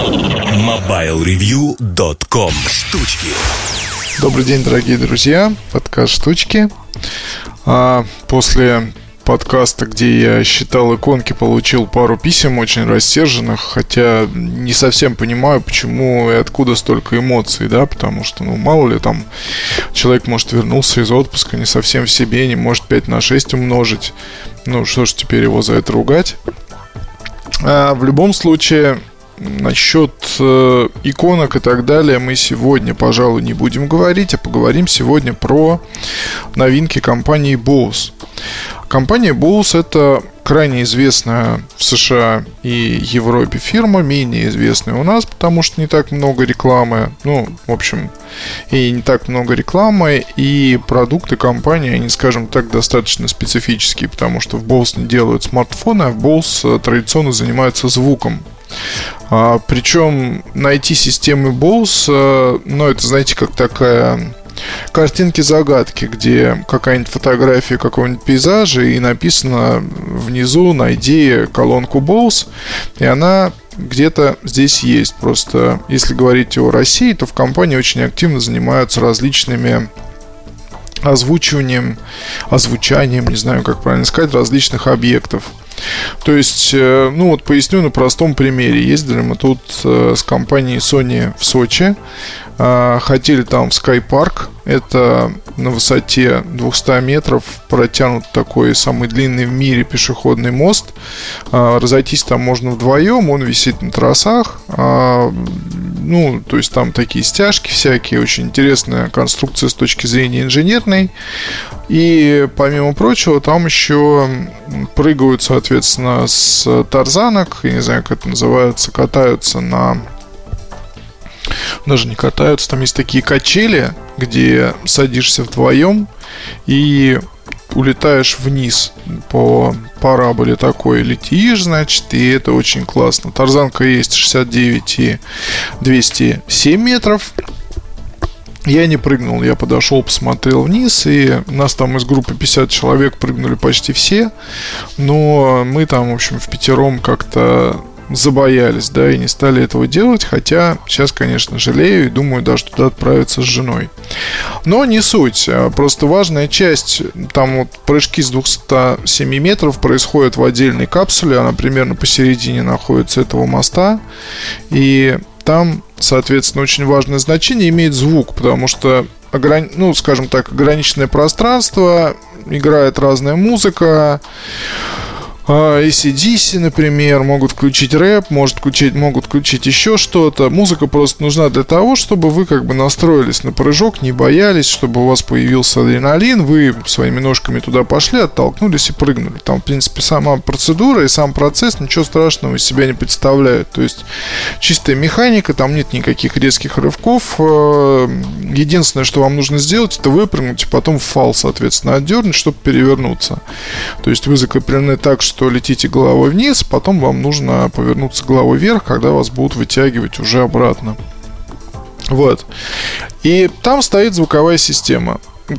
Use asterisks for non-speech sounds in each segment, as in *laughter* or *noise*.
MobileReview.com Штучки Добрый день, дорогие друзья. Подкаст «Штучки». А, после подкаста, где я считал иконки, получил пару писем очень рассерженных, хотя не совсем понимаю, почему и откуда столько эмоций, да, потому что, ну, мало ли там человек, может, вернулся из отпуска не совсем в себе, не может 5 на 6 умножить. Ну, что ж теперь его за это ругать? А, в любом случае, насчет э, иконок и так далее мы сегодня, пожалуй, не будем говорить, а поговорим сегодня про новинки компании Bose. Компания Bose это крайне известная в США и Европе фирма, менее известная у нас, потому что не так много рекламы. Ну, в общем, и не так много рекламы, и продукты компании, они, скажем так, достаточно специфические, потому что в Bose не делают смартфоны, а в Bose э, традиционно занимаются звуком. А, причем найти системы Bose, э, ну, это, знаете, как такая картинки-загадки, где какая-нибудь фотография какого-нибудь пейзажа и написано внизу «Найди колонку Bose», и она где-то здесь есть. Просто если говорить о России, то в компании очень активно занимаются различными озвучиванием, озвучанием, не знаю, как правильно сказать, различных объектов. То есть, э, ну вот поясню на простом примере. Ездили мы тут э, с компанией Sony в Сочи. А, хотели там в Park. Это на высоте 200 метров протянут такой самый длинный в мире пешеходный мост. А, разойтись там можно вдвоем, он висит на тросах. Ну, то есть там такие стяжки всякие, очень интересная конструкция с точки зрения инженерной. И помимо прочего, там еще прыгают, соответственно, с тарзанок, я не знаю, как это называется, катаются на даже не катаются. Там есть такие качели, где садишься вдвоем и улетаешь вниз по параболе такой, летишь, значит, и это очень классно. Тарзанка есть 69 и 207 метров. Я не прыгнул, я подошел, посмотрел вниз, и нас там из группы 50 человек прыгнули почти все, но мы там, в общем, в пятером как-то забоялись, да, и не стали этого делать, хотя сейчас, конечно, жалею и думаю даже туда отправиться с женой. Но не суть, а просто важная часть, там вот прыжки с 207 метров происходят в отдельной капсуле, она примерно посередине находится этого моста, и там, соответственно, очень важное значение имеет звук, потому что ограни... ну, скажем так, ограниченное пространство, играет разная музыка, ACDC, а, например, могут включить рэп, может включить, могут включить еще что-то. Музыка просто нужна для того, чтобы вы как бы настроились на прыжок, не боялись, чтобы у вас появился адреналин, вы своими ножками туда пошли, оттолкнулись и прыгнули. Там, в принципе, сама процедура и сам процесс ничего страшного из себя не представляют. То есть чистая механика, там нет никаких резких рывков. Э, единственное, что вам нужно сделать, это выпрыгнуть и потом фал, соответственно, отдернуть, чтобы перевернуться. То есть вы закреплены так, что что летите головой вниз, потом вам нужно повернуться головой вверх, когда вас будут вытягивать уже обратно. Вот. И там стоит звуковая система.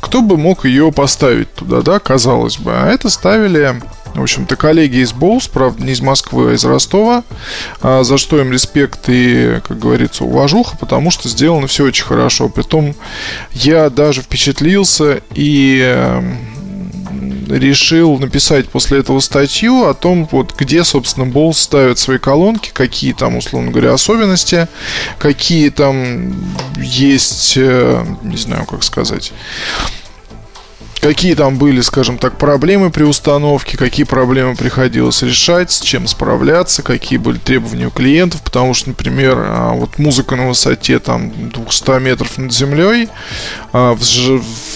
Кто бы мог ее поставить туда, да, казалось бы. А это ставили в общем-то, коллеги из Боус, правда, не из Москвы, а из Ростова, а, за что им респект и, как говорится, уважуха, потому что сделано все очень хорошо. Притом я даже впечатлился и эм, решил написать после этого статью о том, вот где, собственно, Болл ставит свои колонки, какие там, условно говоря, особенности, какие там есть, э, не знаю, как сказать, какие там были, скажем так, проблемы при установке, какие проблемы приходилось решать, с чем справляться, какие были требования у клиентов, потому что, например, а, вот музыка на высоте там 200 метров над землей, а, в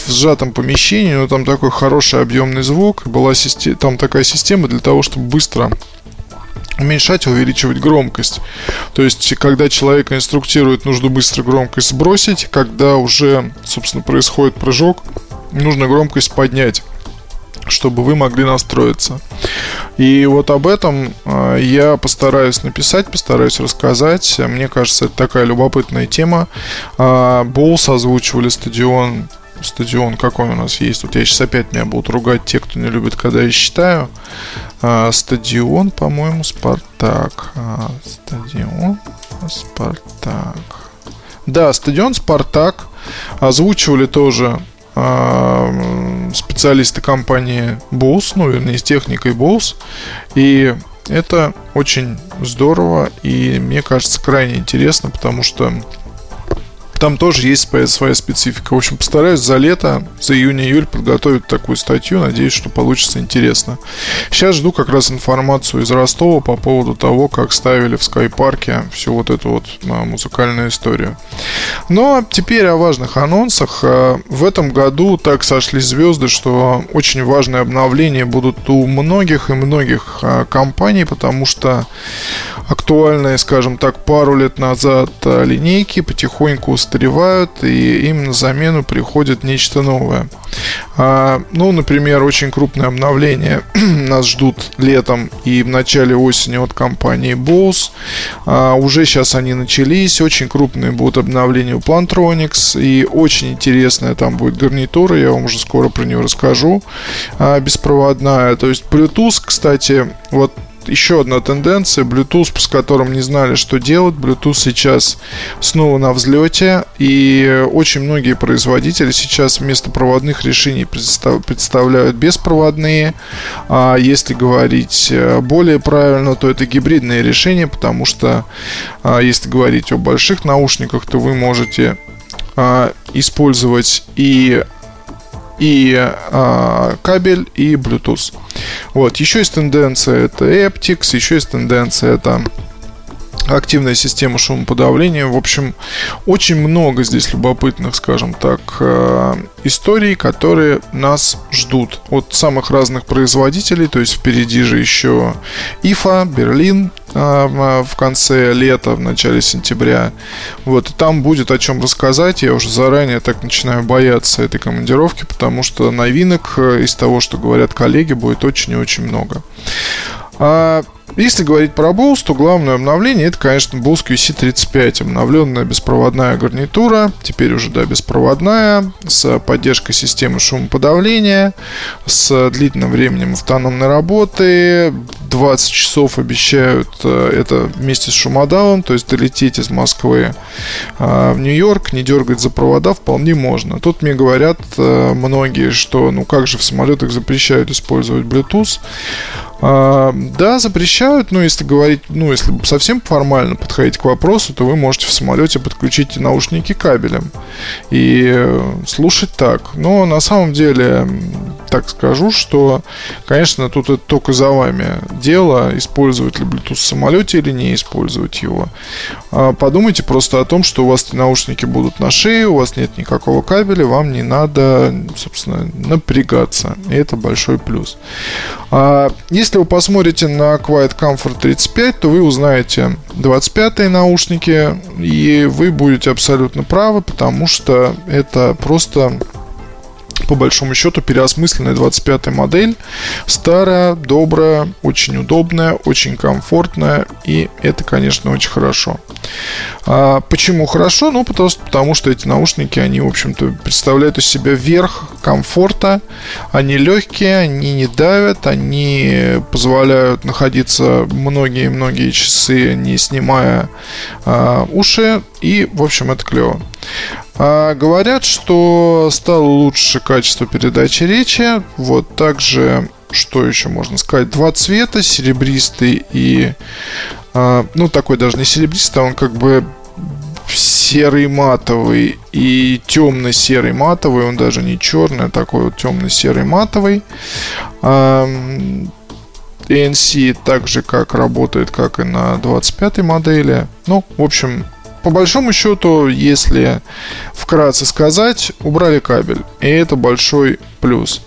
сжатом помещении, но там такой хороший объемный звук, была система, там такая система для того, чтобы быстро уменьшать увеличивать громкость. То есть, когда человека инструктирует, нужно быстро громкость сбросить, когда уже, собственно, происходит прыжок, нужно громкость поднять чтобы вы могли настроиться. И вот об этом э, я постараюсь написать, постараюсь рассказать. Мне кажется, это такая любопытная тема. Э, Болс озвучивали стадион стадион, какой у нас есть. Вот я сейчас опять меня будут ругать те, кто не любит, когда я считаю. А, стадион, по-моему, Спартак. А, стадион Спартак. Да, стадион Спартак. Озвучивали тоже а, специалисты компании Bose, ну, вернее, с техникой Bose. И это очень здорово и, мне кажется, крайне интересно, потому что там тоже есть своя специфика. В общем, постараюсь за лето, за июнь-июль подготовить такую статью. Надеюсь, что получится интересно. Сейчас жду как раз информацию из Ростова по поводу того, как ставили в скайпарке всю вот эту вот а, музыкальную историю. Но теперь о важных анонсах. А, в этом году так сошлись звезды, что очень важные обновления будут у многих и многих а, компаний, потому что актуальные, скажем так, пару лет назад линейки потихоньку устаревают, и им на замену приходит нечто новое. А, ну, например, очень крупное обновление *clears throat* нас ждут летом и в начале осени от компании Bose. А, уже сейчас они начались. Очень крупные будут обновления у Plantronics. И очень интересная там будет гарнитура. Я вам уже скоро про нее расскажу. А, беспроводная. То есть Bluetooth, кстати, вот еще одна тенденция. Bluetooth, с которым не знали, что делать. Bluetooth сейчас снова на взлете. И очень многие производители сейчас вместо проводных решений представляют беспроводные. А если говорить э, более правильно, то это гибридные решения, потому что а, если говорить о больших наушниках, то вы можете а, использовать и и а, кабель, и Bluetooth. Вот, еще есть тенденция это Aptix, еще есть тенденция это активная система шумоподавления. В общем, очень много здесь любопытных, скажем так, э, историй, которые нас ждут от самых разных производителей. То есть впереди же еще Ифа, Берлин э, в конце лета, в начале сентября. Вот, и там будет о чем рассказать. Я уже заранее так начинаю бояться этой командировки, потому что новинок э, из того, что говорят коллеги, будет очень и очень много. А если говорить про Bose, то главное обновление это, конечно, Bose QC35. Обновленная беспроводная гарнитура, теперь уже, да, беспроводная, с поддержкой системы шумоподавления, с длительным временем автономной работы, 20 часов обещают э, это вместе с шумодавом, то есть долететь из Москвы э, в Нью-Йорк, не дергать за провода вполне можно. Тут мне говорят э, многие, что ну как же в самолетах запрещают использовать Bluetooth. Да, запрещают, но если говорить, ну, если совсем формально подходить к вопросу, то вы можете в самолете подключить наушники кабелем и слушать так. Но на самом деле, так скажу, что, конечно, тут это только за вами дело, использовать ли Bluetooth в самолете или не использовать его. А, подумайте просто о том, что у вас наушники будут на шее, у вас нет никакого кабеля, вам не надо, собственно, напрягаться. И это большой плюс. А, если вы посмотрите на Quiet Comfort 35, то вы узнаете 25 наушники, и вы будете абсолютно правы, потому что это просто по большому счету переосмысленная 25 модель. Старая, добрая, очень удобная, очень комфортная. И это, конечно, очень хорошо. А почему хорошо? Ну, потому, потому что эти наушники, они, в общем-то, представляют из себя верх комфорта. Они легкие, они не давят, они позволяют находиться многие-многие часы, не снимая а, уши. И, в общем, это клево. А, говорят, что стало лучше качество передачи речи. Вот также, что еще можно сказать, два цвета, серебристый и... А, ну, такой даже не серебристый, а он как бы серый матовый и темно-серый матовый, он даже не черный, а такой вот темно-серый матовый. ANC так как работает, как и на 25 модели. Ну, в общем, по большому счету, если вкратце сказать, убрали кабель. И это большой плюс.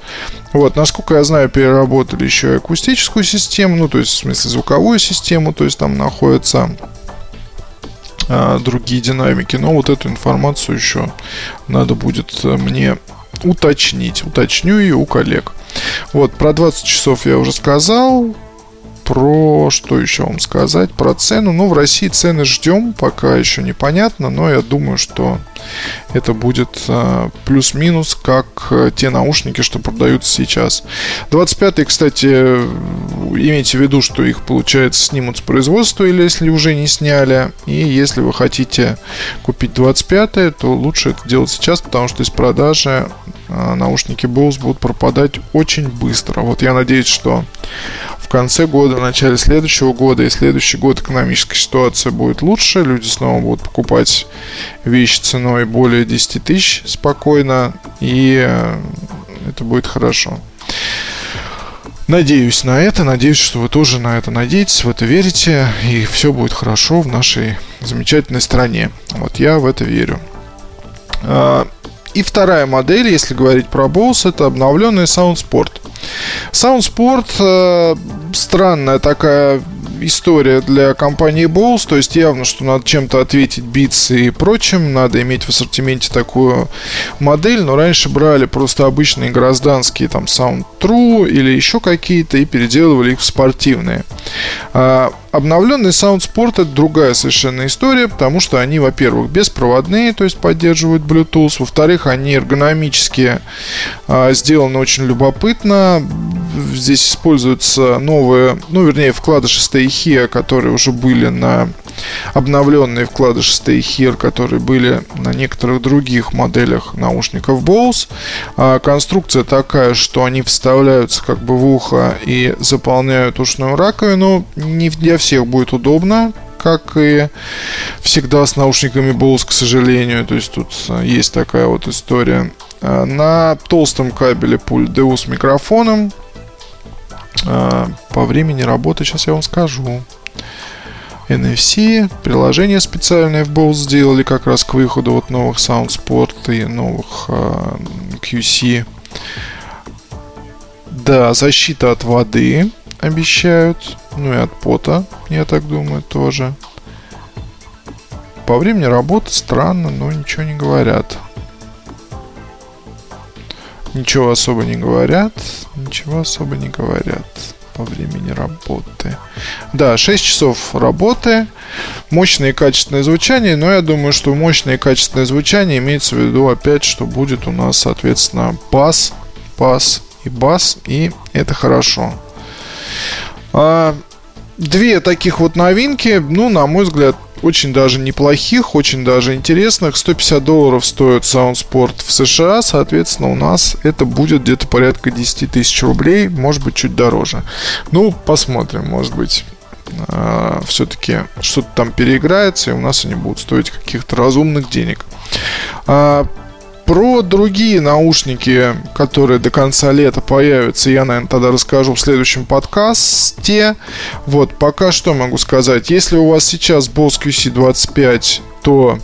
Вот, насколько я знаю, переработали еще и акустическую систему, ну, то есть, в смысле, звуковую систему, то есть там находятся а, другие динамики. Но вот эту информацию еще надо будет э, мне уточнить. Уточню ее у коллег. Вот, про 20 часов я уже сказал про что еще вам сказать? Про цену. Ну, в России цены ждем, пока еще непонятно, но я думаю, что это будет э, плюс-минус, как э, те наушники, что продаются сейчас. 25 кстати, имейте в виду, что их, получается, снимут с производства, или если уже не сняли. И если вы хотите купить 25 то лучше это делать сейчас, потому что из продажи э, наушники Bose будут пропадать очень быстро. Вот я надеюсь, что в конце года, в начале следующего года и следующий год экономическая ситуация будет лучше, люди снова будут покупать вещи ценой более 10 тысяч спокойно, и э, это будет хорошо. Надеюсь на это, надеюсь, что вы тоже на это надеетесь, в это верите, и все будет хорошо в нашей замечательной стране. Вот я в это верю. А, и вторая модель, если говорить про Bose, это обновленный SoundSport. SoundSport э, странная такая история для компании Bose, то есть явно, что надо чем-то ответить Beats и прочим, надо иметь в ассортименте такую модель, но раньше брали просто обычные гражданские там Sound True или еще какие-то и переделывали их в спортивные. А, обновленный Sound Sport это другая совершенно история, потому что они, во-первых, беспроводные, то есть поддерживают Bluetooth, во-вторых, они эргономически а, сделаны очень любопытно, здесь используются новые, ну, вернее, вкладышистые HEA, которые уже были на обновленные вкладышистые HEAR, которые были на некоторых других моделях наушников Bose. А конструкция такая, что они вставляются как бы в ухо и заполняют ушную раковину. Не для всех будет удобно, как и всегда с наушниками Bose, к сожалению. То есть тут есть такая вот история. А на толстом кабеле пульт DU с микрофоном. А по времени работы сейчас я вам скажу. NFC, приложение специальное в Bose сделали как раз к выходу вот новых SoundSport и новых э, QC. Да, защита от воды обещают, ну и от пота, я так думаю, тоже. По времени работы странно, но ничего не говорят. Ничего особо не говорят, ничего особо не говорят по времени работы. Да, 6 часов работы, мощное и качественное звучание, но я думаю, что мощное и качественное звучание имеется в виду опять, что будет у нас, соответственно, пас, пас и бас, и это хорошо. А, две таких вот новинки, ну, на мой взгляд, очень даже неплохих, очень даже интересных. 150 долларов стоит SoundSport в США, соответственно, у нас это будет где-то порядка 10 тысяч рублей, может быть, чуть дороже. Ну, посмотрим, может быть э, все-таки что-то там переиграется, и у нас они будут стоить каких-то разумных денег. А, про другие наушники, которые до конца лета появятся, я, наверное, тогда расскажу в следующем подкасте. Вот, пока что могу сказать. Если у вас сейчас Bose QC25, то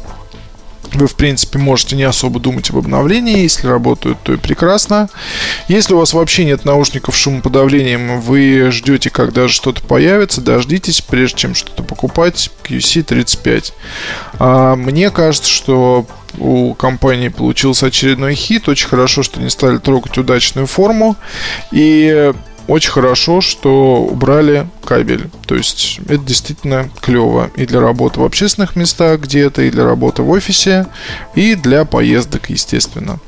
вы, в принципе, можете не особо думать об обновлении. Если работают, то и прекрасно. Если у вас вообще нет наушников с шумоподавлением, вы ждете, когда же что-то появится, дождитесь, прежде чем что-то покупать, QC35. А, мне кажется, что у компании получился очередной хит. Очень хорошо, что не стали трогать удачную форму. И очень хорошо, что убрали кабель. То есть это действительно клево и для работы в общественных местах где-то, и для работы в офисе, и для поездок, естественно.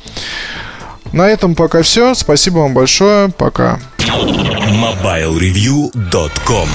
На этом пока все. Спасибо вам большое. Пока. MobileReview.com